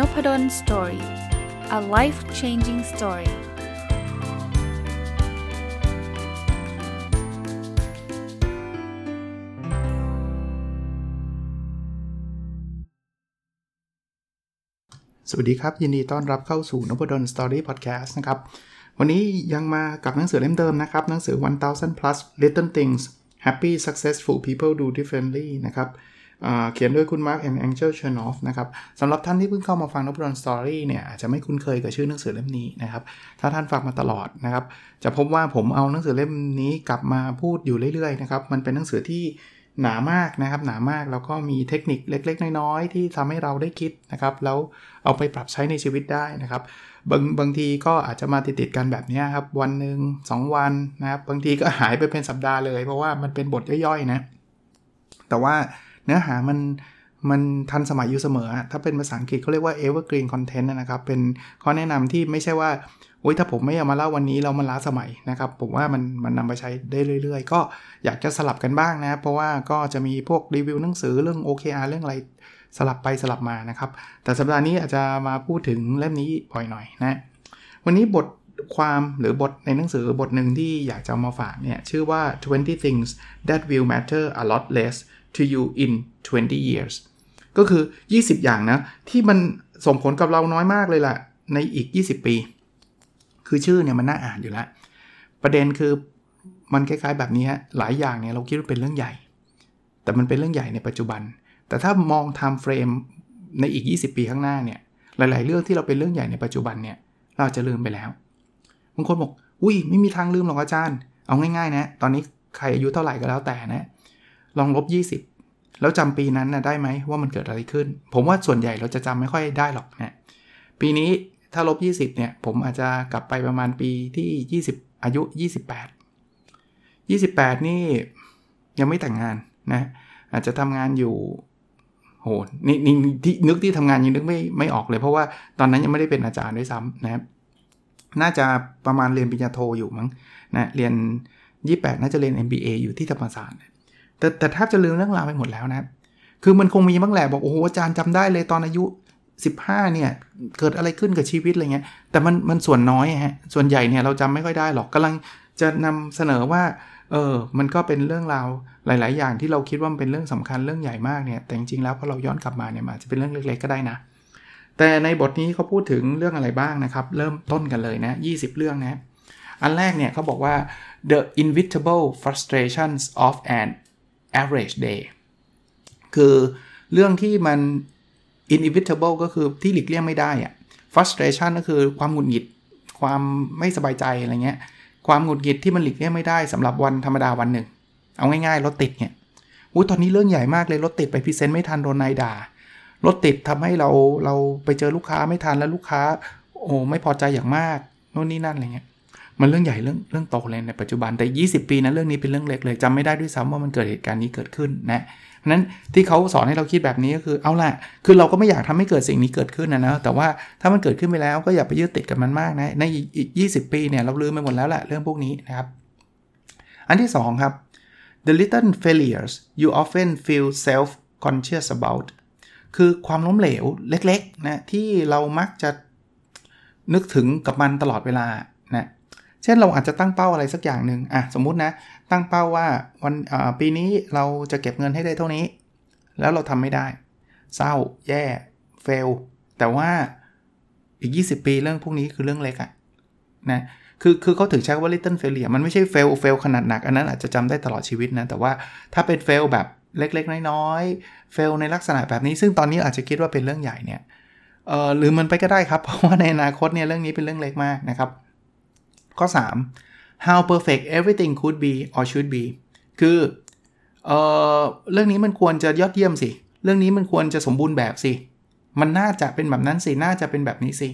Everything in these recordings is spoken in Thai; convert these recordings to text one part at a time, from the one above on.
Nopadol's Story a life changing story สวัสดีครับ ยินดีต้อนรับเข้าสู่น p ด d o สตอรี่พอดแคสต์นะครับ วันนี้ยังมากับหนังสือเล่มเดิมนะครับ หนังสือ 1000 plus little things happy successful people do differently นะครับ เขียนโดยคุณ Marc and Angel Chernoff นะครับสำหรับท่านที่เพิ่งเข้ามาฟัง Nopadol's Story เนี่ยอาจจะไม่คุ้นเคยกับชื่อหนังสือเล่มนี้นะครับ ถ้าท่านฟังมาตลอดนะครับ จะพบว่าผมเอาหนังสือเล่มนี้กลับมาพูดอยู่เรื่อยๆนะครับ มันเป็นหนังสือที่หนามากนะครับ หนามากแล้วก็มีเทคนิคเล็ก ๆ น้อยๆที่ทำให้เราได้คิดนะครับ แล้วเอาไปปรับใช้ในชีวิตได้นะครับบางบางทีก็อาจจะมาติดๆกันแบบนี้ครับ วันหนึ่ง2 วันนะครับ บางทีก็หายไปเป็นสัปดาห์เลย เพราะว่ามันเป็นบทย่อยๆนะ แต่ว่า นื้อหามันมันทันสมัยอยู่เสมอ ถ้าเป็นภาษาอังกฤษเขาเรียกว่า evergreen content นะครับ เป็นข้อแนะนำที่ไม่ใช่ว่าโอ้ยถ้าผมไม่เอามาเล่าวันนี้เรามันล้าสมัยนะครับ ผมว่ามันมันนำไปใช้ได้เรื่อย ๆ ก็อยากจะสลับกันบ้างนะ เพราะว่าก็จะมีพวกรีวิวหนังสือเรื่อง OKR เรื่องอะไรสลับไปสลับมานะครับ แต่สัปดาห์นี้อาจจะมาพูดถึงเล่มนี้บ่อยหน่อยนะ วันนี้บทความหรือบทในหนังสือบทหนึ่งที่อยากจะมาฝากเนี่ยชื่อว่า 20 things that will matter a lot less to you in 20 years ก็คือ 20 อย่างนะ ที่มันส่งผลกับเราน้อยมากเลยล่ะ ในอีก 20 ปี คือชื่อเนี่ยมันน่าอ่านอยู่แล้ว ประเด็นคือมันคล้ายๆแบบนี้ฮะ หลายอย่างเนี่ยเราคิดว่าเป็นเรื่องใหญ่ แต่มันเป็นเรื่องใหญ่ในปัจจุบัน แต่ถ้ามอง time frame ในอีก 20 ปีข้างหน้าเนี่ย หลาย ๆ เรื่องที่เราเป็นเรื่องใหญ่ในปัจจุบันเนี่ย เราจะลืมไปแล้ว บางคนบอก อุ้ยไม่มีทางลืมหรอกอาจารย์ เอาง่าย ๆ นะ ตอนนี้ใครอายุเท่าไหร่ก็แล้วแต่นะ ลองลบ 20 แล้วจำปีนั้นนะได้ไหมว่ามันเกิดอะไรขึ้น ผมว่าส่วนใหญ่เราจะจำไม่ค่อยได้หรอกนะปีนี้ถ้าลบ 20 เนี่ย ผมอาจจะกลับไปประมาณปีที่ 20 อายุ 28 28 นี่ยังไม่แต่งงานนะ อาจจะทำงานอยู่ โหนี่นี่ที่นึกที่ทำงานยังนึกไม่ไม่ออกเลย เพราะว่าตอนนั้นยังไม่ได้เป็นอาจารย์ด้วยซ้ำนะครับน่าจะประมาณเรียนปริญญาโทอยู่มั้งนะเรียน 28 น่าจะเรียน MBA อยู่ที่ธรรมศาสตร์ แต่แต่แทบจะลืมเรื่องราวไปหมดแล้วนะ คือมันคงมีบ้างแหละบอกโอ้โหอาจารย์จำได้เลยตอนอายุ 15 เนี่ย เกิดอะไรขึ้นกับชีวิตอะไรเงี้ย แต่มันมันส่วนน้อยฮะ ส่วนใหญ่เนี่ยเราจำไม่ค่อยได้หรอกกำลังจะนำเสนอว่า เออ มันก็เป็นเรื่องราวหลาย ๆ อย่างที่เราคิดว่ามันเป็นเรื่องสำคัญเรื่องใหญ่มากเนี่ย แต่จริง ๆ แล้วพอเราย้อนกลับมาเนี่ยอาจจะเป็นเรื่องเล็ก ๆ ก็ได้นะ แต่ในบทนี้เขาพูดถึงเรื่องอะไรบ้างนะครับ เริ่มต้นกันเลยนะ 20 เรื่องนะ อันแรกเนี่ยเขาบอกว่า the inevitable frustrations of an average day คือเรื่องที่มัน inevitable ก็คือที่หลีกเลี่ยงไม่ได้อะ frustration ก็คือความหงุดหงิด ความไม่สบายใจอะไรเงี้ย ความหงุดหงิดที่มันหลีกเลี่ยงไม่ได้สำหรับวันธรรมดาวันหนึ่ง เอาง่ายๆ รถติดเนี่ยอุ้ยตอนนี้เรื่องใหญ่มากเลย รถติดไปพรีเซนต์ไม่ทันโดนนายด่า รถติดทำให้เราเราไปเจอลูกค้าไม่ทันแล้วลูกค้า โอ้ไม่พอใจอย่างมากโน่นนี่นั่นอะไรเงี้ย มันเรื่องใหญ่เรื่องเรื่องโตเลยในปัจจุบันแต่ 20 ปีนะเรื่องนี้เป็นเรื่องเล็กเลยจำไม่ได้ด้วยซ้ำว่ามันเกิดเหตุการณ์นี้เกิดขึ้นนะนั้นที่เขาสอนให้เราคิดแบบนี้ก็คือเอาละคือเราก็ไม่อยากทำให้เกิดสิ่งนี้เกิดขึ้นนะนะแต่ว่าถ้ามันเกิดขึ้นไปแล้วก็อย่าไปยึดติดกับมันมากนะในอีก 20 ปีเนี่ยเราลืมไปหมดแล้วแหละเรื่องพวกนี้นะครับ อันที่ 2 ครับ the little failures you often feel self conscious about คือความล้มเหลวเล็กๆนะที่เรามักจะนึกถึงกับมันตลอดเวลา เช่นเราอาจจะตั้งเป้าอะไรสักอย่างหนึ่งอะสมมุตินะ ตั้งเป้าว่าวันปีนี้เราจะเก็บเงินให้ได้เท่านี้ แล้วเราทำไม่ได้ เศร้า แย่เฟลแต่ว่าอีก 20 ปีเรื่องพวกนี้คือเรื่องเล็กอะนะคือคือเขาถึงใช้ว่า little failure มันไม่ใช่ fail fail ขนาดหนัก อันนั้นอาจจะจำได้ตลอดชีวิตนะ แต่ว่าถ้าเป็น fail แบบเล็กๆ น้อยๆ fail ในลักษณะแบบนี้ ซึ่งตอนนี้อาจจะคิดว่าเป็นเรื่องใหญ่เนี่ยเออหรือมันไปก็ได้ครับ เพราะว่าในอนาคตเนี่ยเรื่องนี้เป็นเรื่องเล็กมากนะครับ ข้อ 3 how perfect everything could be or should be คือเออเรื่องนี้มันควรจะยอดเยี่ยมสิ เรื่องนี้มันควรจะสมบูรณ์แบบสิ มันน่าจะเป็นแบบนั้นสิ น่าจะเป็นแบบนี้สิ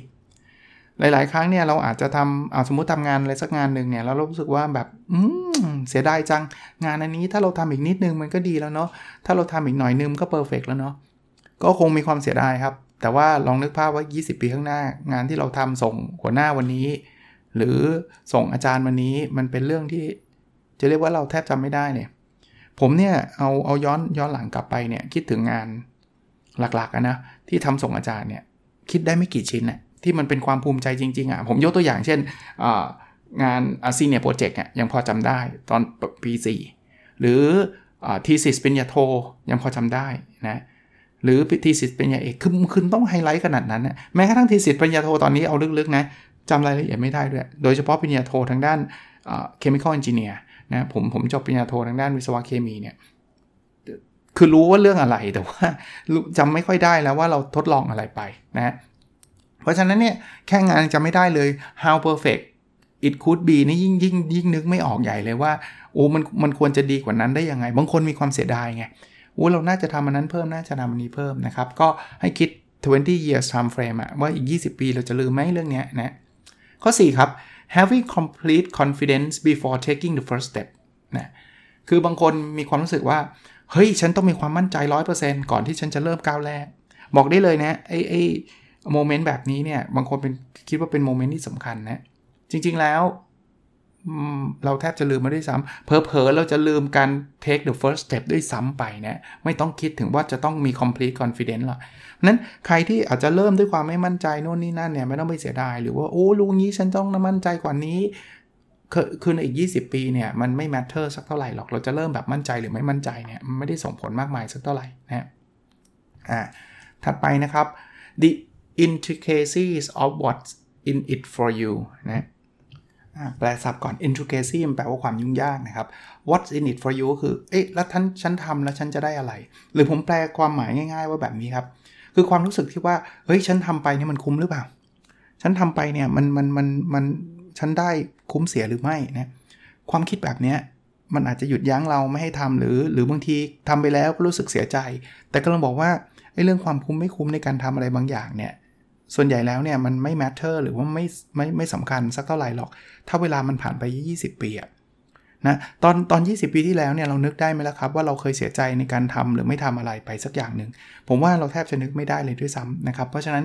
หลาย ๆ ครั้งเนี่ยเราอาจจะทำเอาสมมติทำงานอะไรสักงานหนึ่งเนี่ยแล้วเรารู้สึกว่าแบบ อืม เสียดายจัง งานอันนี้ถ้าเราทำอีกนิดนึงมันก็ดีแล้วเนาะ ถ้าเราทำอีกหน่อยนึงก็เพอร์เฟกแล้วเนาะ ก็คงมีความเสียดายครับ แต่ว่าลองนึกภาพว่า 20 ปีข้างหน้า งานที่เราทำส่งหัวหน้าวันนี้ หรือส่งอาจารย์วันนี้มันเป็นเรื่องที่จะเรียกว่าเราแทบจำไม่ได้เนี่ยผมเนี่ยเอาเอาย้อนย้อนหลังกลับไปเนี่ยคิดถึงงานหลักๆนะที่ทำส่งอาจารย์เนี่ยคิดได้ไม่กี่ชิ้นน่ะที่มันเป็นความภูมิใจจริงๆอะผมยกตัวอย่างเช่นงานอา senior project เนี่ยยังพอจำได้ตอนปี4หรือ thesis ปริญญาโทยังพอจำได้นะหรือ thesis ปริญญาเอกคือคุณต้องไฮไลท์ขนาดนั้นนะแม้กระทั่ง thesis ปริญญาโทตอนนี้เอาลึกๆนะ จำรายละเอียดไม่ได้ด้วย โดยเฉพาะปริญญาโททางด้าน chemical engineer นะผมผมจบปริญญาโททางด้านวิศวะเคมีเนี่ยคือรู้ว่าเรื่องอะไรแต่ว่าจำไม่ค่อยได้แล้วว่าเราทดลองอะไรไปนะเพราะฉะนั้นเนี่ยแค่งานจะไม่ได้เลย how perfect it could be นี่ยิ่งยิ่งยิ่งนึกไม่ออกใหญ่เลยว่าโอ้มันมันควรจะดีกว่านั้นได้ยังไง บางคนมีความเสียดายไงโอ้เราน่าจะทำอันนั้นเพิ่มน่าจะทำอันนี้เพิ่มนะครับ ก็ให้คิด 20 years time frame อะว่าอีก 20 ปีเราจะลืมไหมเรื่องนี้นะ ข้อ 4 ครับ having complete confidence before taking the first step นะคือบางคนมีความรู้สึกว่า เฮ้ย ฉันต้องมีความมั่นใจ 100%ก่อนที่ฉันจะเริ่มก้าวแรก บอกได้เลยนะ ไอ้ไอ้ moment แบบนี้เนี่ย บางคนเป็นคิดว่าเป็น moment ที่สำคัญนะ จริงๆแล้ว เราแทบจะลืมมาด้วยซ้ำเพอเพอเราจะลืมการ take the first step ด้วยซ้ำไปนะไม่ต้องคิดถึงว่าจะต้องมี complete confidence หรอกนั้นใครที่อาจจะเริ่มด้วยความไม่มั่นใจโน่นนี่นั่นเนี่ยไม่ต้องไปเสียดาย หรือว่าโอ้รู้งี้ฉันต้องมั่นใจกว่านี้คือในอีก 20 ปีเนี่ยมันไม่ matter สักเท่าไหร่หรอกเราจะเริ่มแบบมั่นใจหรือไม่มั่นใจเนี่ยไม่ได้ส่งผลมากมายสักเท่าไหร่นะอ่าถัดไปนะครับ the intricacies of what's in it for you นะ แปลศัพท์ก่อน intricacy มันแปลว่าความยุ่งยากนะครับ what's in it for you ก็คือ เอ๊ะ แล้วท่านฉันทำแล้วฉันจะได้อะไร หรือผมแปลความหมายง่ายๆว่าแบบนี้ครับ คือความรู้สึกที่ว่า เฮ้ย ฉันทำไปเนี่ยมันคุ้มหรือเปล่า ฉันทำไปเนี่ยมันมันมันมันฉันได้คุ้มเสียหรือไม่นะความคิดแบบเนี้ยมันอาจจะหยุดยั้งเราไม่ให้ทำหรือ หรือบางทีทำไปแล้วก็รู้สึกเสียใจ แต่ก็ลองบอกว่าไอ้เรื่องความคุ้มไม่คุ้มในการทำอะไรบางอย่างเนี่ย ส่วนใหญ่แล้วเนี่ยมันไม่ matter หรือว่าไม่ไม่ไม่สำคัญสักเท่าไหร่หรอก ถ้าเวลามันผ่านไป 20 ปีอะนะตอนตอน 20 ปีที่แล้วเนี่ยเรานึกได้ไหมล่ะครับ ว่าเราเคยเสียใจในการทำหรือไม่ทำอะไรไปสักอย่างหนึ่ง ผมว่าเราแทบจะนึกไม่ได้เลยด้วยซ้ำนะครับ เพราะฉะนั้น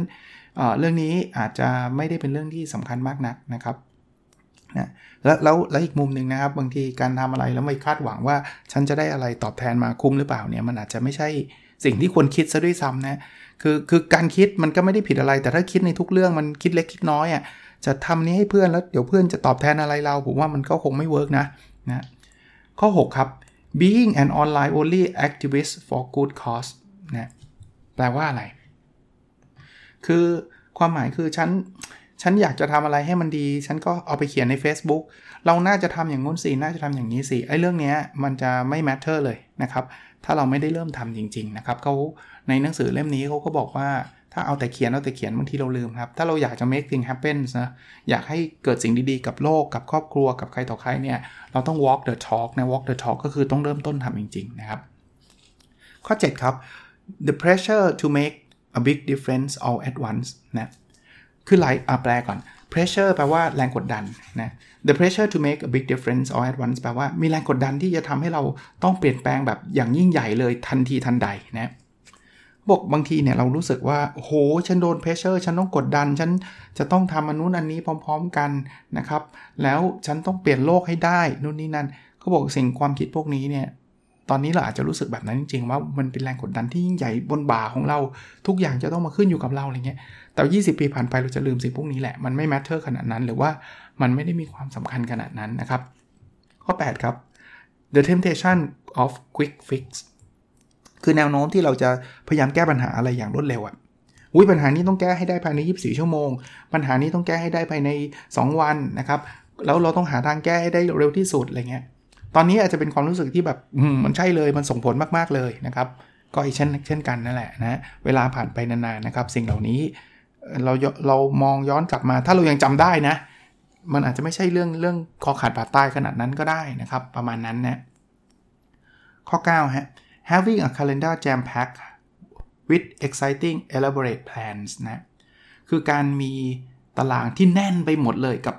เเรื่องนี้อาจจะไม่ได้เป็นเรื่องที่สำคัญมากนักนะครับนะแล้วแล้วแล้วอีกมุมหนึ่งนะครับ บางทีการทำอะไรแล้วไม่คาดหวังว่า ฉันจะได้อะไรตอบแทนมาคุ้มหรือเปล่าเนี่ยมันอาจจะไม่ใช่สิ่งที่ควรคิดซะด้วยซ้ำนะ คือคือการคิดมันก็ไม่ได้ผิดอะไร แต่ถ้าคิดในทุกเรื่องมันคิดเล็กคิดน้อยอะจะทำนี้ให้เพื่อนแล้วเดี๋ยวเพื่อนจะตอบแทนอะไรเรา ผมว่ามันก็คงไม่เวิร์กนะนะข้อ 6 ครับ being an online only activist for good cause นะแปลว่าอะไร คือความหมายคือฉันฉันอยากจะทำอะไรให้มันดี ฉันก็เอาไปเขียนใน Facebook เราน่าจะทำอย่างงู้นสิ น่าจะทำอย่างนี้สิ ไอ้เรื่องนี้มันจะไม่ matter เลยนะครับ ถ้าเราไม่ได้เริ่มทำจริง ๆ นะครับเขา ในหนังสือเล่มนี้เขาก็บอกว่าถ้าเอาแต่เขียนเอาแต่เขียนบางทีเราลืมครับ ถ้าเราอยากจะ make things happen นะ อยากให้เกิดสิ่งดีๆ กับโลกกับครอบครัวกับใครต่อใครเนี่ย เราต้อง walk the talk นะ walk the talk ก็คือต้องเริ่มต้นทำจริง ๆ นะครับ ข้อ 7 ครับ the pressure to make a big difference all at once นะ คือหลายแปลก่อน pressure แปลว่าแรงกดดันนะ the pressure to make a big difference all at once แปลว่ามีแรงกดดันที่จะทำให้เราต้องเปลี่ยนแปลงแบบอย่างยิ่งใหญ่เลยทันทีทันใดนะ บอกบางทีเนี่ยเรารู้สึกว่าโหฉันโดน pressure ฉันต้องกดดัน ฉันจะต้องทำอันนู้นอันนี้พร้อม ๆ กันนะครับ แล้วฉันต้องเปลี่ยนโลกให้ได้นู่นนี่นั่นเขาบอกสิ่งความคิดพวกนี้เนี่ยตอนนี้เราอาจจะรู้สึกแบบนั้นจริงๆว่ามันเป็นแรงกดดันที่ยิ่งใหญ่บนบ่าของเรา ทุกอย่างจะต้องมาขึ้นอยู่กับเราอะไรเงี้ยแต่ 20 ปีผ่านไปเราจะลืมสิ่งพวกนี้แหละมันไม่ matter ขนาดนั้นหรือว่ามันไม่ได้มีความสำคัญขนาดนั้นนะครับ ข้อ 8 ครับ the temptation of quick fix คือแนวโน้มที่เราจะพยายามแก้ปัญหาอะไรอย่างรวดเร็วอะอุ้ยปัญหานี้ต้องแก้ให้ได้ภายใน 24 ชั่วโมง ปัญหานี้ต้องแก้ให้ได้ภายใน 2 วันนะครับ แล้วเราต้องหาทางแก้ให้ได้เร็วที่สุดอะไรเงี้ย ตอนนี้อาจจะเป็นความรู้สึกที่แบบมันใช่เลย มันส่งผลมากๆเลยนะครับ ก็อีกเช่นเช่นกันนั่นแหละนะ เวลาผ่านไปนานๆนะครับ สิ่งเหล่านี้เราเรามองย้อนกลับมา ถ้าเรายังจำได้นะ มันอาจจะไม่ใช่เรื่องเรื่องคอขาดบาดตายขนาดนั้นก็ได้นะครับ ประมาณนั้นนะ ข้อ9ฮะ having a calendar jam packed with exciting elaborate plans นะคือการมีตารางที่แน่นไปหมดเลยกับ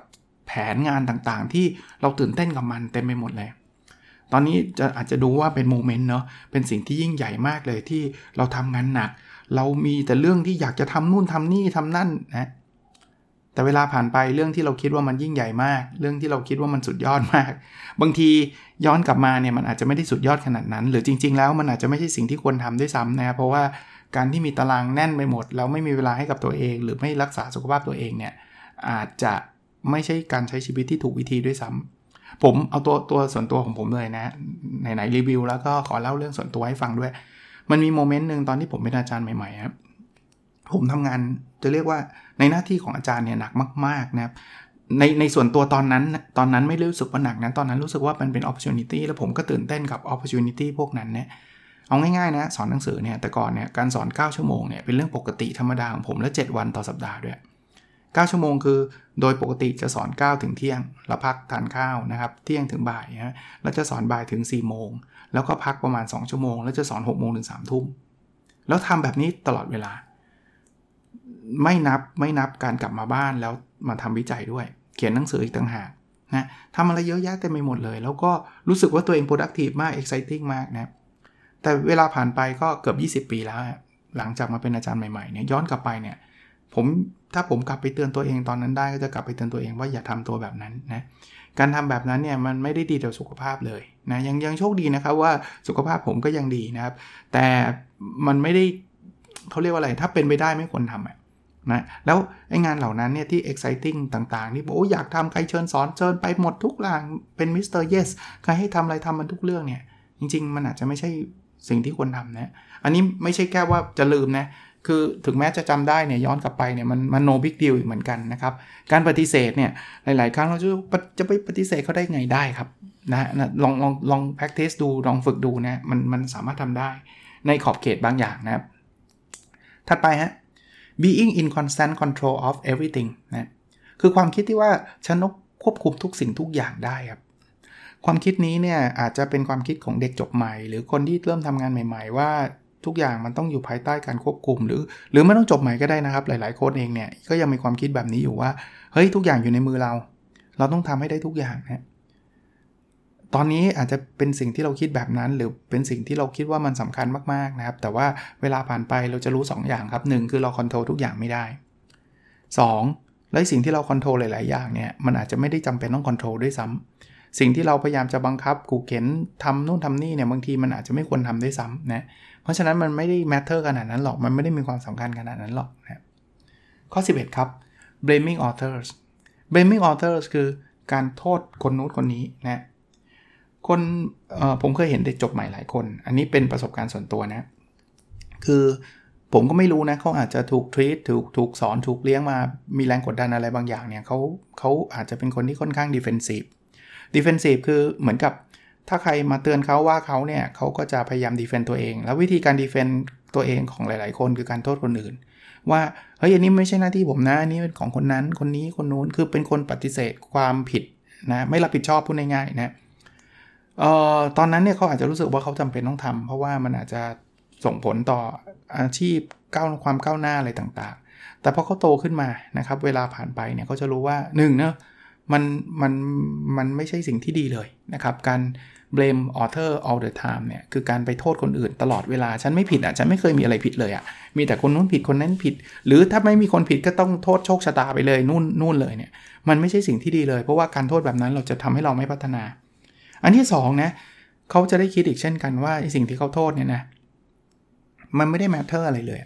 แผนงานต่างๆ ที่เราตื่นเต้นกับมันเต็มไปหมดเลย ตอนนี้จะอาจจะดูว่าเป็นโมเมนต์เนาะเป็นสิ่งที่ยิ่งใหญ่มากเลยที่เราทำงานหนัก เรามีแต่เรื่องที่อยากจะทำนู่นทำนี่ทำนั่นนะแต่เวลาผ่านไปเรื่องที่เราคิดว่ามันยิ่งใหญ่มาก เรื่องที่เราคิดว่ามันสุดยอดมาก บางที ย้อนกลับมาเนี่ยมันอาจจะไม่ได้สุดยอดขนาดนั้น หรือจริง ๆ แล้วมันอาจจะไม่ใช่สิ่งที่ควรทำด้วยซ้ำนะเพราะว่าการที่มีตารางแน่นไปหมด แล้วไม่มีเวลาให้กับตัวเอง หรือไม่รักษาสุขภาพตัวเองเนี่ยอาจจะไม่ใช่การใช้ชีวิตที่ถูกวิธีด้วยซ้ำผมเอาตัวตัวส่วนตัวของผมเลยนะไหนๆรีวิวแล้วก็ขอเล่าเรื่องส่วนตัวให้ฟังด้วย มันมีโมเมนต์หนึ่งตอนที่ผมเป็นอาจารย์ใหม่ๆครับผมทำงานจะเรียกว่าในหน้าที่ของอาจารย์เนี่ยหนักมากๆนะครับ ในในส่วนตัวตอนนั้นตอนนั้นไม่รู้สึกว่าหนักนะตอนนั้นรู้สึกว่ามันเป็น opportunity แล้วผมก็ตื่นเต้นกับ opportunity พวกนั้นเนี่ยเอาง่ายๆนะสอนหนังสือเนี่ยแต่ก่อนเนี่ยการสอน 9 ชั่วโมงเนี่ยเป็นเรื่องปกติธรรมดาของผมและ 7 วันต่อสัปดาห์ด้วย 9 ชั่วโมงคือ โดยปกติจะสอน 9 ถึงเที่ยง แล้วพักทานข้าวนะครับเที่ยงถึงบ่ายนะแล้วจะสอนบ่ายถึง 4 โมง แล้วก็พักประมาณ 2 ชั่วโมง แล้วจะสอน 6 โมงถึง3ทุ่มแล้วทำแบบนี้ตลอดเวลา ไม่นับไม่นับการกลับมาบ้านแล้ว มาทำวิจัยด้วย เขียนหนังสืออีกต่างหากนะทำอะไรเยอะแยะเต็มไปหมดเลย แล้วก็รู้สึกว่าตัวเอง productive มาก exciting มากนะแต่เวลาผ่านไปก็เกือบ 20 ปีแล้ว หลังจากมาเป็นอาจารย์ใหม่ๆเนี่ยย้อนกลับไปเนี่ยผมถ้าผมกลับไปเตือนตัวเองตอนนั้นได้ก็จะกลับไปเตือนตัวเองว่าอย่าทำตัวแบบนั้นนะการทำแบบนั้นเนี่ยมันไม่ได้ดีต่อสุขภาพเลยนะยังยังโชคดีนะครับว่าสุขภาพผมก็ยังดีนะครับ แต่มันไม่ได้เขาเรียกว่าอะไร ถ้าเป็นไปได้ไม่ควรทำอะ นะแล้วไอ้งานเหล่านั้นเนี่ยที่ exciting ต่างๆที่บอกโอ้อยากทำใครเชิญสอนเชิญไปหมดทุกอย่างเป็น Mr. Yes ใครให้ทำอะไรทำมันทุกเรื่องเนี่ย จริง ๆ มันอาจจะไม่ใช่สิ่งที่ควรทำนะอันนี้ไม่ใช่แค่ว่าจะลืมนะคือถึงแม้จะจำได้เนี่ยย้อนกลับไปเนี่ยมันมัน no big deal อีกเหมือนกันนะครับ การปฏิเสธเนี่ยหลาย ๆ ครั้งเราจะจะไปปฏิเสธเขาได้ไงได้ครับนะนะลองลองลอง practice ดูลองฝึกดูนะมันมันสามารถทำได้ในขอบเขตบางอย่างนะครับ ถัดไปฮะ being in constant control of everything นะคือความคิดที่ว่าฉันควบคุมทุกสิ่งทุกอย่างได้ครับ ความคิดนี้เนี่ยอาจจะเป็นความคิดของเด็กจบใหม่ หรือคนที่เริ่มทำงานใหม่ ๆ ว่าทุกอย่างมันต้องอยู่ภายใต้การควบคุม หรือ หรือไม่ต้องจบใหม่ก็ได้นะครับ หลายๆคนเองเนี่ยก็ยังมีความคิดแบบนี้อยู่ว่าเฮ้ยทุกอย่างอยู่ในมือเรา เราต้องทำให้ได้ทุกอย่างนะ ตอนนี้อาจจะเป็นสิ่งที่เราคิดแบบนั้น หรือเป็นสิ่งที่เราคิดว่ามันสำคัญมากๆนะครับ แต่ว่าเวลาผ่านไปเราจะรู้ 2 อย่างครับ 1 คือเรา control ทุกอย่างไม่ได้ 2 และสิ่งที่เรา control หลาย ๆ อย่างเนี่ยมันอาจจะไม่ได้จำเป็นต้อง control ด้วยซ้ำสิ่งที่เราพยายามจะบังคับกูเข็นทำนู่นทำนี่เนี่ยบางทีมันอาจจะไม่ควรทำด้วยซ้ำนะเพราะฉะนั้นมันไม่ได้ matter ขนาดนั้นหรอกมันไม่ได้มีความสำคัญขนาดนั้นหรอกนะข้อ 11 ครับ blaming others blaming others คือการโทษคนนู้นคนนี้นะ คนผมเคยเห็นเด็กจบใหม่หลายคน อันนี้เป็นประสบการณ์ส่วนตัวนะ คือผมก็ไม่รู้นะเขาอาจจะถูก treat ถูกถูกสอนถูกเลี้ยงมามีแรงกดดันอะไรบางอย่างเนี่ยเขาเขาอาจจะเป็นคนที่ค่อนข้าง defensive defensive คือเหมือนกับถ้าใครมาเตือนเขาว่าเขาเนี่ยเขาก็จะพยายาม defend ตัวเอง แล้ววิธีการ defendตัวเองของหลาย ๆ คนคือการโทษคนอื่น ว่าเฮ้ยอันนี้ไม่ใช่หน้าที่ผมนะอันนี้เป็นของคนนั้นคนนี้คนนู้นคือเป็นคนปฏิเสธความผิดนะไม่รับผิดชอบพูดง่ายๆนะ เอ่อตอนนั้นเนี่ยเขาอาจจะรู้สึกว่าเขาจำเป็นต้องทำเพราะว่ามันอาจจะส่งผลต่ออาชีพก้าวความก้าวหน้าอะไรต่างๆ แต่พอเขาโตขึ้นมานะครับ เวลาผ่านไปเนี่ยเขาจะรู้ว่า1นเนะมันมันมันไม่ใช่สิ่งที่ดีเลยนะครับ การ blame author all the time เนี่ยคือการไปโทษคนอื่นตลอดเวลา ฉันไม่ผิดอะ ฉันไม่เคยมีอะไรผิดเลยอะ มีแต่คนนู้นผิดคนนั้นผิด หรือถ้าไม่มีคนผิดก็ต้องโทษโชคชะตาไปเลยนู่นนู่นเลยเนี่ย มันไม่ใช่สิ่งที่ดีเลย เพราะว่าการโทษแบบนั้นเราจะทำให้เราไม่พัฒนา อันที่2นะเขาจะได้คิดอีกเช่นกันว่าสิ่งที่เขาโทษเนี่ยนะมันไม่ได้ matter อะไรเลย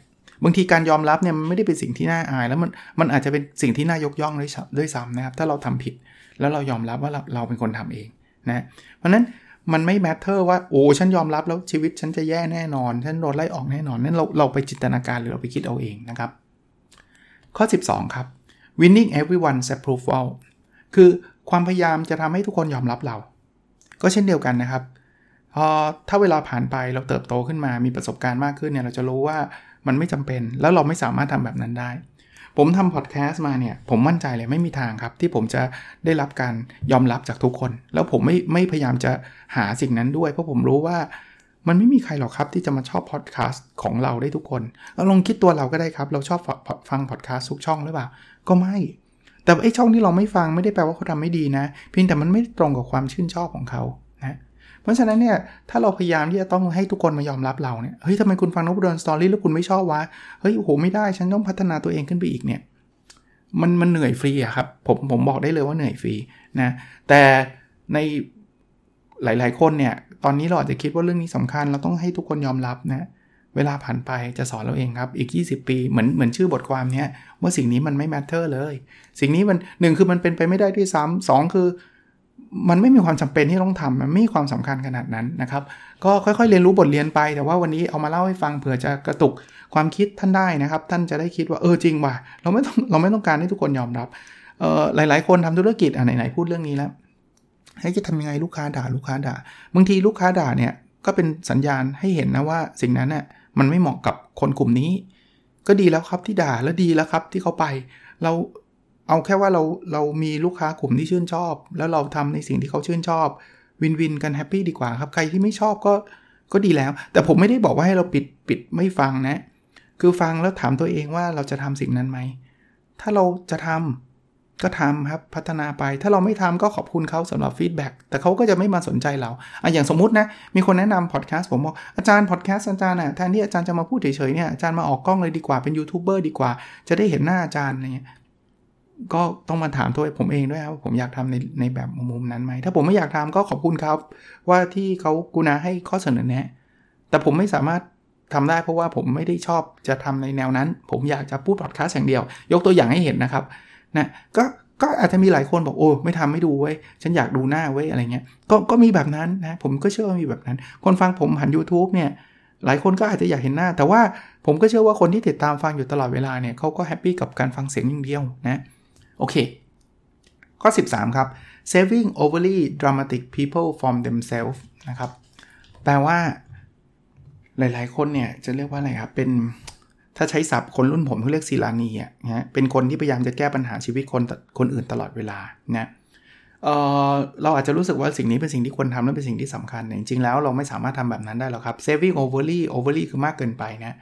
บางทีการยอมรับเนี่ยมันไม่ได้เป็นสิ่งที่น่าอาย แล้วมันมันอาจจะเป็นสิ่งที่น่ายกย่องด้วยด้วยซ้ำนะครับ ถ้าเราทำผิดแล้วเรายอมรับว่าเราเราเป็นคนทำเองนะเพราะนั้นมันไม่แมทเทอร์ว่าโอ้ฉันยอมรับแล้วชีวิตฉันจะแย่แน่นอน ฉันโดนไล่ออกแน่นอน นั่นเราเราไปจินตนาการหรือเราไปคิดเอาเองนะครับ ข้อ 12 ครับ winning everyone's approval คือความพยายามจะทำให้ทุกคนยอมรับเรา ก็เช่นเดียวกันนะครับพอถ้าเวลาผ่านไปเราเติบโตขึ้นมามีประสบการณ์มากขึ้นเนี่ยเราจะรู้ว่ามันไม่จำเป็น แล้วเราไม่สามารถทำแบบนั้นได้ ผมทำพอดแคสต์มาเนี่ย ผมมั่นใจเลยไม่มีทางครับ ที่ผมจะได้รับการยอมรับจากทุกคน แล้วผมไม่ไม่พยายามจะหาสิ่งนั้นด้วย เพราะผมรู้ว่ามันไม่มีใครหรอกครับที่จะมาชอบพอดแคสต์ของเราได้ทุกคนเราลองคิดตัวเราก็ได้ครับ เราชอบฟังพอดแคสต์ทุกช่องหรือเปล่า ก็ไม่ แต่ไอ้ช่องที่เราไม่ฟังไม่ได้แปลว่าเขาทำไม่ดีนะ เพียงแต่มันไม่ตรงกับความชื่นชอบของเขานะเพราะฉะนั้นเนี่ยถ้าเราพยายามที่จะต้องให้ทุกคนมายอมรับเราเนี่ยเฮ้ยทำไมคุณฟังนบดอนสตอรี่แล้วคุณไม่ชอบวะเฮ้ยโอ้โหไม่ได้ฉันต้องพัฒนาตัวเองขึ้นไปอีกเนี่ยมันมันเหนื่อยฟรีอะครับผมผมบอกได้เลยว่าเหนื่อยฟรีนะแต่ในหลาย ๆ คนเนี่ยตอนนี้เราอาจจะคิดว่าเรื่องนี้สำคัญ เราต้องให้ทุกคนยอมรับนะ เวลาผ่านไปจะสอนเราเองครับ อีก 20 ปีเหมือนเหมือนชื่อบทความเนี้ยว่าสิ่งนี้มันไม่ matter เลย สิ่งนี้มันหนึ่งคือมันเป็นไปไม่ได้ด้วยซ้ำสองคือ มันไม่มีความจำเป็นที่ต้องทำมันไม่มีความสำคัญขนาดนั้นนะครับ ก็ค่อยๆ เรียนรู้บทเรียนไป แต่ว่าวันนี้เอามาเล่าให้ฟังเผื่อจะกระตุกความคิดท่านได้นะครับ ท่านจะได้คิดว่าเออจริงว่ะเราไม่ต้องเราไม่ต้องการให้ทุกคนยอมรับเออหลาย ๆ คนทำธุรกิจอะไหนๆพูดเรื่องนี้แล้วให้จะทำยังไงลูกค้าด่าลูกค้าด่าบางทีลูกค้าด่าเนี่ยก็เป็นสัญญาณให้เห็นนะว่าสิ่งนั้นน่ย มันไม่เหมาะกับคนกลุ่มนี้ ก็ดีแล้วครับที่ด่าแล้วดีแล้วครับที่เขาไป เราเอาแค่ว่าเราเรามีลูกค้ากลุ่มที่ชื่นชอบ แล้วเราทำในสิ่งที่เขาชื่นชอบ win-win กัน happy ดีกว่าครับ ใครที่ไม่ชอบก็ก็ดีแล้ว แต่ผมไม่ได้บอกว่าให้เราปิดปิดไม่ฟังนะ คือฟังแล้วถามตัวเองว่าเราจะทำสิ่งนั้นไหมถ้าเราจะทำ ก็ทำครับพัฒนาไป ถ้าเราไม่ทำก็ขอบคุณเขาสำหรับ feedback แต่เขาก็จะไม่มาสนใจเราอะอย่างสมมุตินะ มีคนแนะนำพอดแคสต์ผมบอกอาจารย์พอดแคสต์อาจารย์น่ะแทนที่อาจารย์จะมาพูดเฉยๆเนี่ยอาจารย์มาออกกล้องเลยดีกว่าเป็นยูทูบเบอร์ดีกว่า จะได้เห็นหน้าอาจารย์อะไรเงี้ยก็ต้องมาถามตัวผมเองด้วยครับผมอยากทำในในแบบมุมนั้นไหมถ้าผมไม่อยากทำก็ขอบคุณครับ ว่าที่เขากุณาให้ข้อเสนอแนะ แต่ผมไม่สามารถทำได้เพราะว่าผมไม่ได้ชอบจะทำในแนวนั้น ผมอยากจะพูดพอดแคสต์อย่างเดียว ยกตัวอย่างให้เห็นนะครับ นะก็ก็อาจจะมีหลายคนบอกโอ้ไม่ทำไม่ดูเว้ยฉันอยากดูหน้าเว้ยอะไรเงี้ยก็ก็มีแบบนั้นนะผมก็เชื่อว่ามีแบบนั้น คนฟังผมหัน YouTube เนี่ยหลายคนก็อาจจะอยากเห็นหน้า แต่ว่าผมก็เชื่อว่าคนที่ติดตามฟังอยู่ตลอดเวลาเนี่ยเขาก็แฮปปี้กับการฟังเสียงอย่างเดียวนะโอเคข้อ 13 ครับ saving overly dramatic people from themselves นะครับแปลว่าหลาย ๆ คนเนี่ยจะเรียกว่าอะไรครับเป็น ถ้าใช้ศัพท์คนรุ่นผมเขาเรียกศิลานีอะนะเป็นคนที่พยายามจะแก้ปัญหาชีวิตคนคนอื่นตลอดเวลานะเออเราอาจจะรู้สึกว่าสิ่งนี้เป็นสิ่งที่ควรทำและเป็นสิ่งที่สำคัญจริงๆแล้วเราไม่สามารถทำแบบนั้นได้หรอกครับ saving overly overly คือมากเกินไปนะ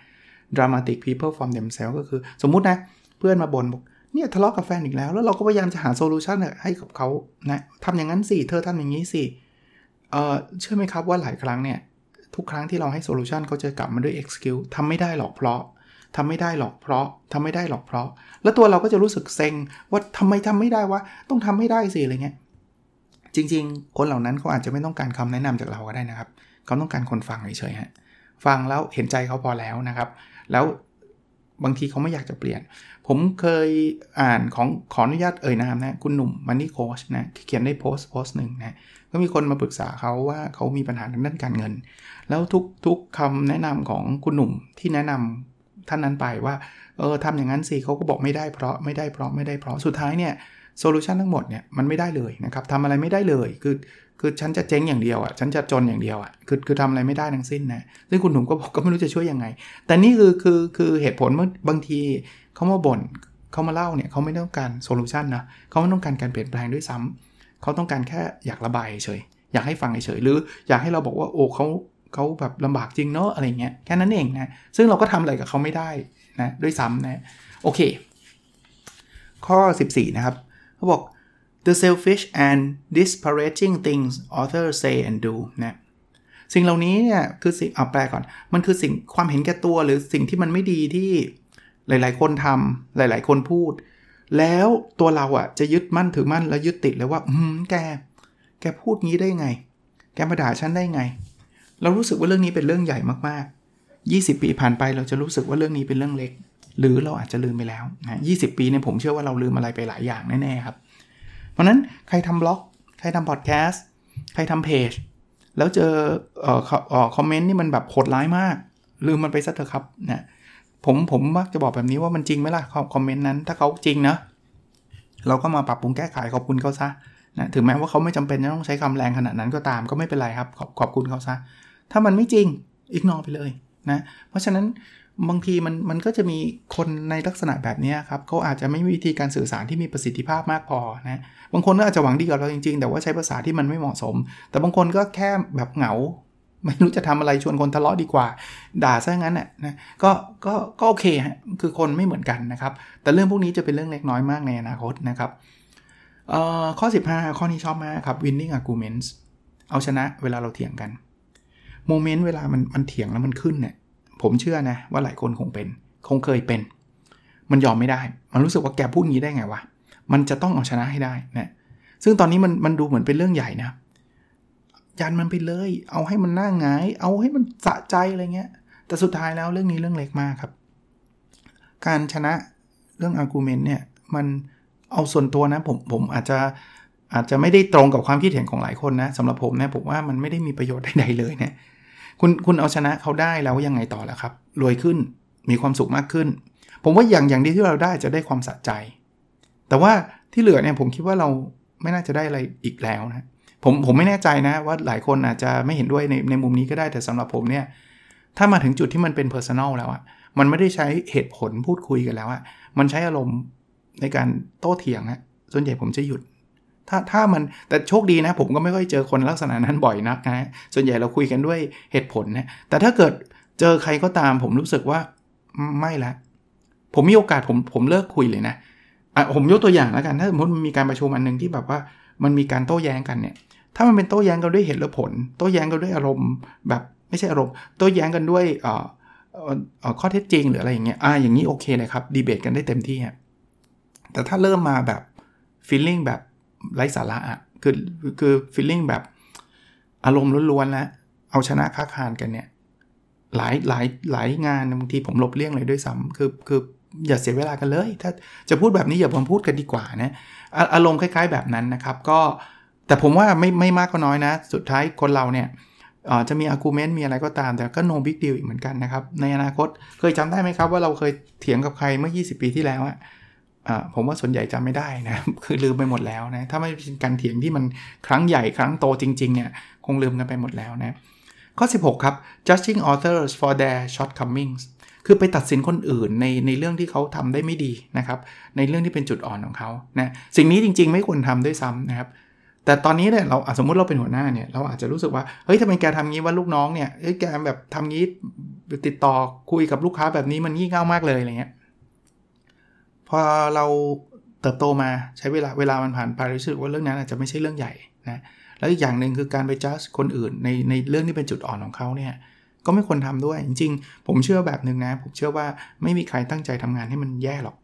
dramatic people from themselves ก็คือสมมุตินะเพื่อนมาบ่นบอกเนี่ยทะเลาะกับแฟนอีกแล้ว แล้วเราก็พยายามจะหา solution ให้กับเขานะทำอย่างนั้นสิเธอทำอย่างนี้สิเออเชื่อไหมครับว่าหลายครั้งเนี่ยทุกครั้งที่เราให้ solution เขาจะกลับมาด้วย excuse ทำไม่ได้หรอกเพราะ ทำไม่ได้หรอกเพราะทำไม่ได้หรอกเพราะ แล้วตัวเราก็จะรู้สึกเซ็งว่าทำไมทำไม่ได้วะต้องทำให้ได้สิอะไรเงี้ยจริง ๆ คนเหล่านั้นเขาอาจจะไม่ต้องการคำแนะนำจากเราก็ได้นะครับเขาต้องการคนฟังเฉยๆฮะฟังแล้วเห็นใจเขาพอแล้วนะครับ แล้วบางทีเขาไม่อยากจะเปลี่ยน ผมเคยอ่านของขออนุญาตเอ่ยนามนะ คุณหนุ่มมันนี่โคชนะเขียนในโพสต์โพสต์หนึ่งนะ ก็มีคนมาปรึกษาเขาว่าเขามีปัญหาทางด้านการเงิน แล้วทุกทุกคำแนะนำของคุณหนุ่มที่แนะนำ ท่านนั้นไปว่าเออทำอย่างนั้นสิเขาก็บอกไม่ได้เพราะไม่ได้เพราะไม่ได้เพราะสุดท้ายเนี่ยโซลูชันทั้งหมดเนี่ยมันไม่ได้เลยนะครับทำอะไรไม่ได้เลยคือคือฉันจะเจ๊งอย่างเดียวอะฉันจะจนอย่างเดียวอะคือคือทำอะไรไม่ได้ทั้งสิ้นนะซึ่งคุณหนุ่มก็บอกก็ไม่รู้จะช่วยยังไง แต่นี่คือคือคือเหตุผลเมื่อบางทีเขามาบน่นเขามาเล่าเนี่ยเขาไม่ต้องการโซลูชันนะเขาไม่ต้องการการเปลี่ยนแปลงด้วยซ้ำเขาต้องการแค่อยากระบายเฉยอยากให้ฟังเฉยหรืออยากให้เราบอกว่าโอ้เขา เขาแบบลำบากจริงเนาะอะไรเงี้ยแค่นั้นเองนะซึ่งเราก็ทำอะไรกับเขาไม่ได้นะด้วยซ้ำนะโอเค ข้อ 14 นะครับเขาบอก the selfish and disparaging things authors say and do นะสิ่งเหล่านี้เนี่ยคือสิ่งเอาแปลก่อน มันคือสิ่งความเห็นแก่ตัวหรือสิ่งที่มันไม่ดีที่หลาย ๆ คนทำหลาย ๆ คนพูด แล้วตัวเราอะ่ะจะยึดมั่นถือมั่นแล้วยึดติดเลยว่า อืมแก แกพูดงี้ได้ไง แกมาด่าฉันได้ไง เรารู้สึกว่าเรื่องนี้เป็นเรื่องใหญ่มากๆ 20 ปีผ่านไปเราจะรู้สึกว่าเรื่องนี้เป็นเรื่องเล็ก หรือเราอาจจะลืมไปแล้วนะ20ปีเนี่ยผมเชื่อว่าเราลืมอะไรไปหลายอย่างแน่ๆครับ เพราะนั้นใครทำบล็อก ใครทำพอดแคสต์ใครทำเพจแล้วเจอเอ่อคอมเมนต์นี่มันแบบโหดร้ายมาก ลืมมันไปซะเถอะครับนะผมผมมักจะบอกแบบนี้ว่ามันจริงไหมล่ะคอมเมนต์นั้น ถ้าเขาจริงนะเราก็มาปรับปรุงแก้ไขขอบคุณเขาซะนะถึงแม้ว่าเขาไม่จำเป็นจะต้องใช้คำแรงขนาดนั้นก็ตามก็ไม่เป็นไรครับ ขอบขอบคุณเขาซะ ถ้ามันไม่จริงอีกนอไปเลยนะเพราะฉะนั้นบางทีมันมันก็จะมีคนในลักษณะแบบนี้ครับเขาอาจจะไม่มีวิธีการสื่อสารที่มีประสิทธิภาพมากพอนะบางคนก็อาจจะหวังดีกับเราจริงๆ แต่ว่าใช้ภาษาที่มันไม่เหมาะสม แต่บางคนก็แค่แบบเหงา ไม่รู้จะทำอะไรชวนคนทะเลาะดีกว่า ด่าซะงั้นน่ะนะก็ก็ก็โอเคฮะคือคนไม่เหมือนกันนะครับ แต่เรื่องพวกนี้จะเป็นเรื่องเล็กน้อยมากในอนาคตนะครับข้อ 15 ข้อนี้ชอบมากครับ winning arguments เอาชนะเวลาเราเถียงกัน โมเมนต์เวลามันมันเถียงแล้วมันขึ้นเนี่ย ผมเชื่อนะว่าหลายคนคงเป็น คงเคยเป็น มันยอมไม่ได้ มันรู้สึกว่าแกพูดงี้ได้ไงวะ มันจะต้องเอาชนะให้ได้นะซึ่งตอนนี้มันมันดูเหมือนเป็นเรื่องใหญ่นะ ยันมันไปเลย เอาให้มันน่างาย เอาให้มันสะใจอะไรเงี้ย แต่สุดท้ายแล้วเรื่องนี้เรื่องเล็กมากครับ การชนะเรื่อง argument เนี่ย มันเอาส่วนตัวนะผมผมอาจจะอาจจะไม่ได้ตรงกับความคิดเห็นของหลายคนนะสำหรับผมนะผมว่ามันไม่ได้มีประโยชน์ใดๆเลยเนะ คุณคุณเอาชนะเขาได้แล้วยังไงต่อล่ะครับ รวยขึ้นมีความสุขมากขึ้น ผมว่าอย่างอย่างดีที่เราได้จะได้ความสะใจ แต่ว่าที่เหลือเนี่ยผมคิดว่าเราไม่น่าจะได้อะไรอีกแล้วนะผมผมไม่แน่ใจนะว่าหลายคนอาจจะไม่เห็นด้วยในในมุมนี้ก็ได้แต่สำหรับผมเนี่ยถ้ามาถึงจุดที่มันเป็น personal แล้วอะมันไม่ได้ใช้เหตุผลพูดคุยกันแล้วอะมันใช้อารมณ์ในการโต้เถียงอะส่วนใหญ่ผมจะหยุด ถ้าถ้ามันแต่โชคดีนะ ผมก็ไม่ค่อยเจอคนลักษณะนั้นบ่อยนักนะส่วนใหญ่เราคุยกันด้วยเหตุผลนะแต่ถ้าเกิดเจอใครก็ตาม ผมรู้สึกว่าไม่ละ ผมมีโอกาสผมผมเลิกคุยเลยนะอะผมยกตัวอย่างแล้วกัน ถ้าสมมติมันมีการประชุมอันหนึ่งที่แบบว่ามันมีการโต้แย้งกันเนี่ย ถ้ามันเป็นโต้แย้งกันด้วยเหตุและผล โต้แย้งกันด้วยอารมณ์แบบไม่ใช่อารมณ์ โต้แย้งกันด้วยเอ่อข้อเท็จจริงหรืออะไรอย่างเงี้ยอ่าอย่างนี้โอเคเลยครับดีเบตกันได้เต็มที่ฮะแต่ถ้าเริ่มมาแบบฟีลลิ่งแบบ ไร้สาระอะคือคือฟีลลิ่งแบบอารมณ์ล้วนๆแล้วเอาชนะค้าคานกันเนี่ยหลายหลายหลายงานบางทีผมหลบเลี่ยงเลยด้วยซ้ำคือคืออย่าเสียเวลากันเลย ถ้าจะพูดแบบนี้อย่าผมพูดกันดีกว่านะอารมณ์คล้ายๆแบบนั้นนะครับ ก็แต่ผมว่าไม่ไม่มากก็น้อยนะ สุดท้ายคนเราเนี่ยจะมีอาร์กิวเมนต์มีอะไรก็ตาม แต่ก็ no big deal อีกเหมือนกันนะครับ ในอนาคตเคยจำได้ไหมครับว่าเราเคยเถียงกับใครเมื่อ 20 ปีที่แล้วอะ ผมว่าส่วนใหญ่จำไม่ได้นะคือลืมไปหมดแล้วนะถ้าไม่เป็นการเถียงที่มันครั้งใหญ่ครั้งโตจริงๆเนี่ยคงลืมกันไปหมดแล้วนะข้อ 16 ครับ judging authors for their shortcomings คือไปตัดสินคนอื่นในในเรื่องที่เขาทำได้ไม่ดีนะครับ ในเรื่องที่เป็นจุดอ่อนของเขานะสิ่งนี้จริงๆ ไม่ควรทำด้วยซ้ำนะครับ แต่ตอนนี้เนี่ยเราสมมติเราเป็นหัวหน้าเนี่ยเราอาจจะรู้สึกว่าเฮ้ยทำไมแกทำงี้ว่าลูกน้องเนี่ยเฮ้ยแกแบบทำงี้ติดต่อคุยกับลูกค้าแบบนี้มันงี่เง่ามากเลยอะไรเงี้ย พอเราเติบโตมาใช้เวลาเวลามันผ่านไปรู้สึกว่าเรื่องนั้นอาจจะไม่ใช่เรื่องใหญ่นะแล้วอีกอย่างหนึ่งคือการไปจัดคนอื่นในในเรื่องที่เป็นจุดอ่อนของเขาเนี่ยก็ไม่ควรทำด้วยจริงๆ ผมเชื่อแบบหนึ่งนะ ผมเชื่อว่าไม่มีใครตั้งใจทำงานให้มันแย่หรอก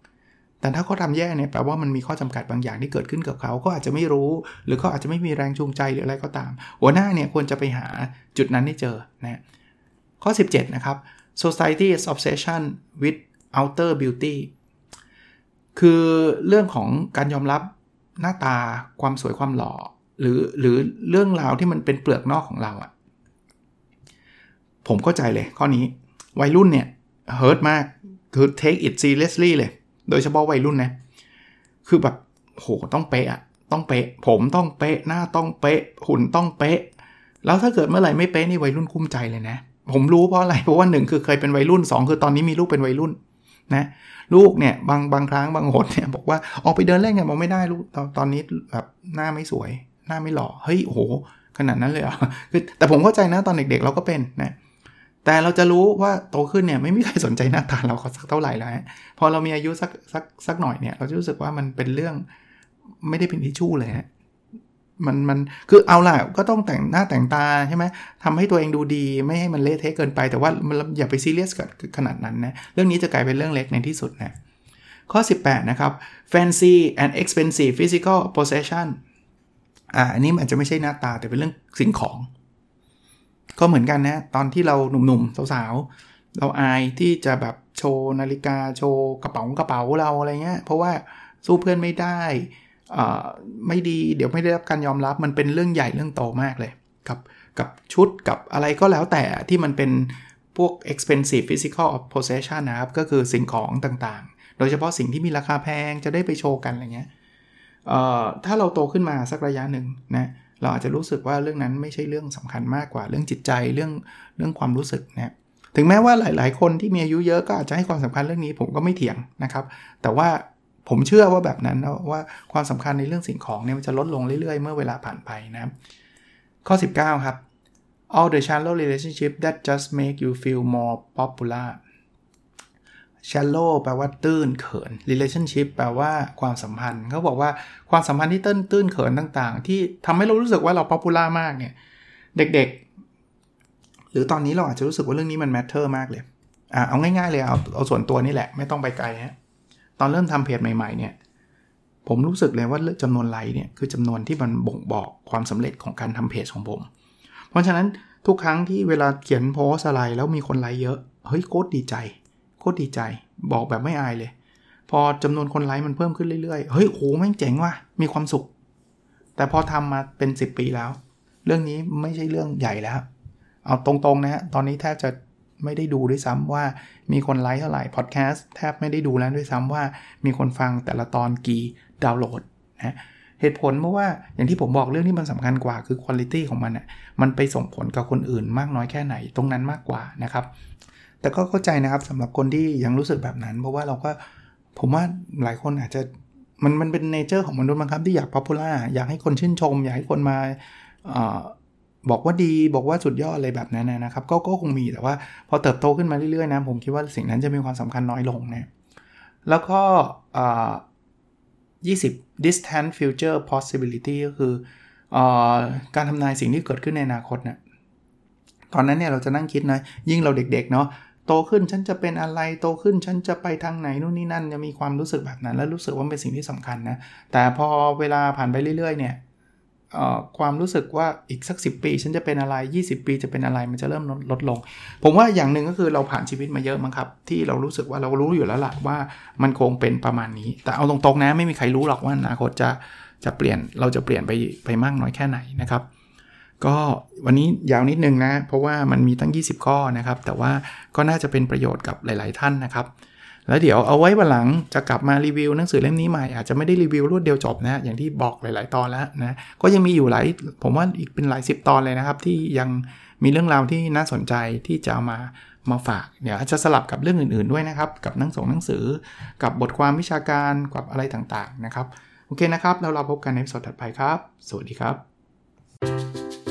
แต่ถ้าเขาทาแย่เนี่ยแปลว่ามันมีข้อจำกัดบางอย่างที่เกิดขึ้นกับเขาก็อาจจะไม่รู้ หรือเขาอาจจะไม่มีแรงจูงใจหรืออะไรก็ตาม หัวหน้าเนี่ยควรจะไปหาจุดนั้นให้เจอนะข้อ 17 นะครับ society's obsession with outer beauty คือเรื่องของการยอมรับหน้าตาความสวยความหล่อ หรือหรือเรื่องราวที่มันเป็นเปลือกนอกของเราอะผมเข้าใจเลยข้อนี้ วัยรุ่นเนี่ยเฮิร์ตมากคือ take it seriously เลย โดยเฉพาะวัยรุ่นนะ คือแบบโหต้องเป๊ะอะต้องเป๊ะ ผมต้องเป๊ะ หน้าต้องเป๊ะ หุ่นต้องเป๊ะ แล้วถ้าเกิดเมื่อไหร่ไม่เป๊ะนี่วัยรุ่นคุ้มใจเลยนะ ผมรู้เพราะอะไร เพราะว่าหนึ่งคือเคยเป็นวัยรุ่น 2 คือตอนนี้มีลูกเป็นวัยรุ่น นะลูกเนี่ยบางบางครั้งบางหนเนี่ยบอกว่าออกไปเดินเล่นกันบอกไม่ได้ลูกตอนตอนนี้แบบหน้าไม่สวย หน้าไม่หล่อเฮ้ยโหขนาดนั้นเลยอะคือแต่ผมเข้าใจนะตอนเด็กๆเราก็เป็นนะแต่เราจะรู้ว่าโตขึ้นเนี่ยไม่มีใครสนใจหน้าตาเราสักเท่าไหร่แล้วพอเรามีอายุสักสักสักหน่อยเนี่ยเราจะรู้สึกว่ามันเป็นเรื่องไม่ได้เป็นทิชชู่เลยฮะ มันมันคือเอาล่ะก็ต้องแต่งหน้าแต่งตาใช่ไหมทำให้ตัวเองดูดีไม่ให้มันเละเทะเกินไป แต่ว่าอย่าไปซีเรียสกับขนาดนั้นนะเรื่องนี้จะกลายเป็นเรื่องเล็กในที่สุดนะข้อ 18 นะครับ fancy and expensive physical possession อ่าอันนี้อาจจะไม่ใช่หน้าตาแต่เป็นเรื่องสิ่งของ ก็เหมือนกันนะ ตอนที่เราหนุ่มๆสาวๆ เราอายที่จะแบบโชว์นาฬิกาโชว์กระเป๋ากระเป๋าเราอะไรเงี้ย เพราะว่าสู้เพื่อนไม่ได้ ไม่ดีเดี๋ยวไม่ได้รับการยอมรับมันเป็นเรื่องใหญ่เรื่องโตมากเลยกับกับชุดกับอะไรก็แล้วแต่ที่มันเป็นพวก expensive physical possession นะครับ ก็คือสิ่งของต่างๆ โดยเฉพาะสิ่งที่มีราคาแพงจะได้ไปโชว์กันอะไรเงี้ยถ้าเราโตขึ้นมาสักระยะหนึ่งนะเราอาจจะรู้สึกว่าเรื่องนั้นไม่ใช่เรื่องสำคัญมากกว่าเรื่องจิตใจเรื่องเรื่องความรู้สึกนะถึงแม้ว่าหลาย ๆ คนที่มีอายุเยอะก็อาจจะให้ความสำคัญเรื่องนี้ผมก็ไม่เถียงนะครับ แต่ว่า ผมเชื่อว่าแบบนั้นว่าความสำคัญในเรื่องสิ่งของเนี่ยมันจะลดลงเรื่อยๆ เมื่อเวลาผ่านไปนะครับข้อ 19 ครับ all the shallow relationship that just make you feel more popular shallow แปลว่าตื้นเขิน relationship แปลว่าความสัมพันธ์เขาบอกว่าความสัมพันธ์ที่ตื้นตื้นเขินต่างๆ ที่ทำให้เรารู้สึกว่าเรา popular มากเนี่ย เด็กๆ หรือตอนนี้เราอาจจะรู้สึกว่าเรื่องนี้มัน matter มากเลยอ่าเอาง่ายๆเลยเอาเอาส่วนตัวนี่แหละไม่ต้องไปไกลฮะ ตอนเริ่มทำเพจใหม่ๆเนี่ยผมรู้สึกเลยว่าจำนวนไลค์เนี่ยคือจำนวนที่มันบ่งบอกความสำเร็จของการทำเพจของผม เพราะฉะนั้นทุกครั้งที่เวลาเขียนโพสอะไรแล้วมีคนไลค์เยอะ เฮ้ยโคตรดีใจโคตรดีใจ บอกแบบไม่อายเลย พอจำนวนคนไลค์มันเพิ่มขึ้นเรื่อยๆ เฮ้ยโหแม่งเจ๋งว่ะมีความสุข แต่พอทำมาเป็น 10 ปีแล้ว เรื่องนี้ไม่ใช่เรื่องใหญ่แล้ว เอาตรงๆนะฮะตอนนี้แทบจะ ไม่ได้ดูด้วยซ้ำว่ามีคนไลค์เท่าไหร่พอดแคสต์แทบไม่ได้ดูแล้วด้วยซ้ำว่ามีคนฟังแต่ละตอนกี่ดาวน์โหลดนะเหตุผลเพราะว่าอย่างที่ผมบอกเรื่องที่มันสำคัญกว่าคือคุณภาพของมันอะมันไปส่งผลกับคนอื่นมากน้อยแค่ไหนตรงนั้นมากกว่านะครับ แต่ก็เข้าใจนะครับสำหรับคนที่ยังรู้สึกแบบนั้น เพราะว่าเราก็ผมว่าหลายคนอาจจะมันมันเป็น nature ของมนุษย์มั้งครับที่อยาก popular อยากให้คนชื่นชม อยากให้คนมา บอกว่าดีบอกว่าสุดยอดอะไรแบบนั้นนะครับ ก็ก็คงมีแต่ว่าพอเติบโตขึ้นมาเรื่อยๆนะผมคิดว่าสิ่งนั้นจะมีความสำคัญน้อยลงนะแล้วก็20 distant future possibility ก็คืออการทำนายสิ่งที่เกิดขึ้นในอนาคตเนะี่ยตอนนั้นเนี่ยเราจะนั่งคิดนะยิ่งเราเด็กๆเนาะโตขึ้นฉันจะเป็นอะไรโตขึ้นฉันจะไปทางไหนนู่นนี่นั่นจะมีความรู้สึกแบบนั้น แล้วรู้สึกว่าเป็นสิ่งที่สำคัญนะแต่พอเวลาผ่านไปเรื่อยๆเนี่ย ความรู้สึกว่าอีกสัก 10 ปี ฉันจะเป็นอะไร 20 ปีจะเป็นอะไรมันจะเริ่มลดลง ผมว่าอย่างหนึ่งก็คือเราผ่านชีวิตมาเยอะมั้งครับ ที่เรารู้สึกว่าเรารู้อยู่แล้วละว่ามันคงเป็นประมาณนี้ แต่เอาตรงๆนะไม่มีใครรู้หรอกว่าอนาคตจะจะเปลี่ยนเราจะเปลี่ยนไปไปมากน้อยแค่ไหนนะครับ ก็วันนี้ยาวนิดนึงนะ เพราะว่ามันมีตั้ง 20 ข้อนะครับ แต่ว่าก็น่าจะเป็นประโยชน์กับหลาย ๆ ท่านนะครับ แล้วเดี๋ยวเอาไว้วันหลังจะกลับมารีวิวหนังสือเล่มนี้ใหม่อาจจะไม่ได้รีวิวรวดเดียวจบนะอย่างที่บอกหลาย ๆ ตอนแล้วนะก็ยังมีอยู่หลายผมว่าอีกเป็นหลายสิบตอนเลยนะครับ ที่ยังมีเรื่องราวที่น่าสนใจที่จะเอามามาฝากเดี๋ยวอาจจะสลับกับเรื่องอื่น ๆ ด้วยนะครับ กับหนังส่งหนังสือ กับบทความวิชาการกับอะไรต่าง ๆ นะครับ โอเคนะครับ แล้วเราพบกันในสดถัดไปครับ สวัสดีครับ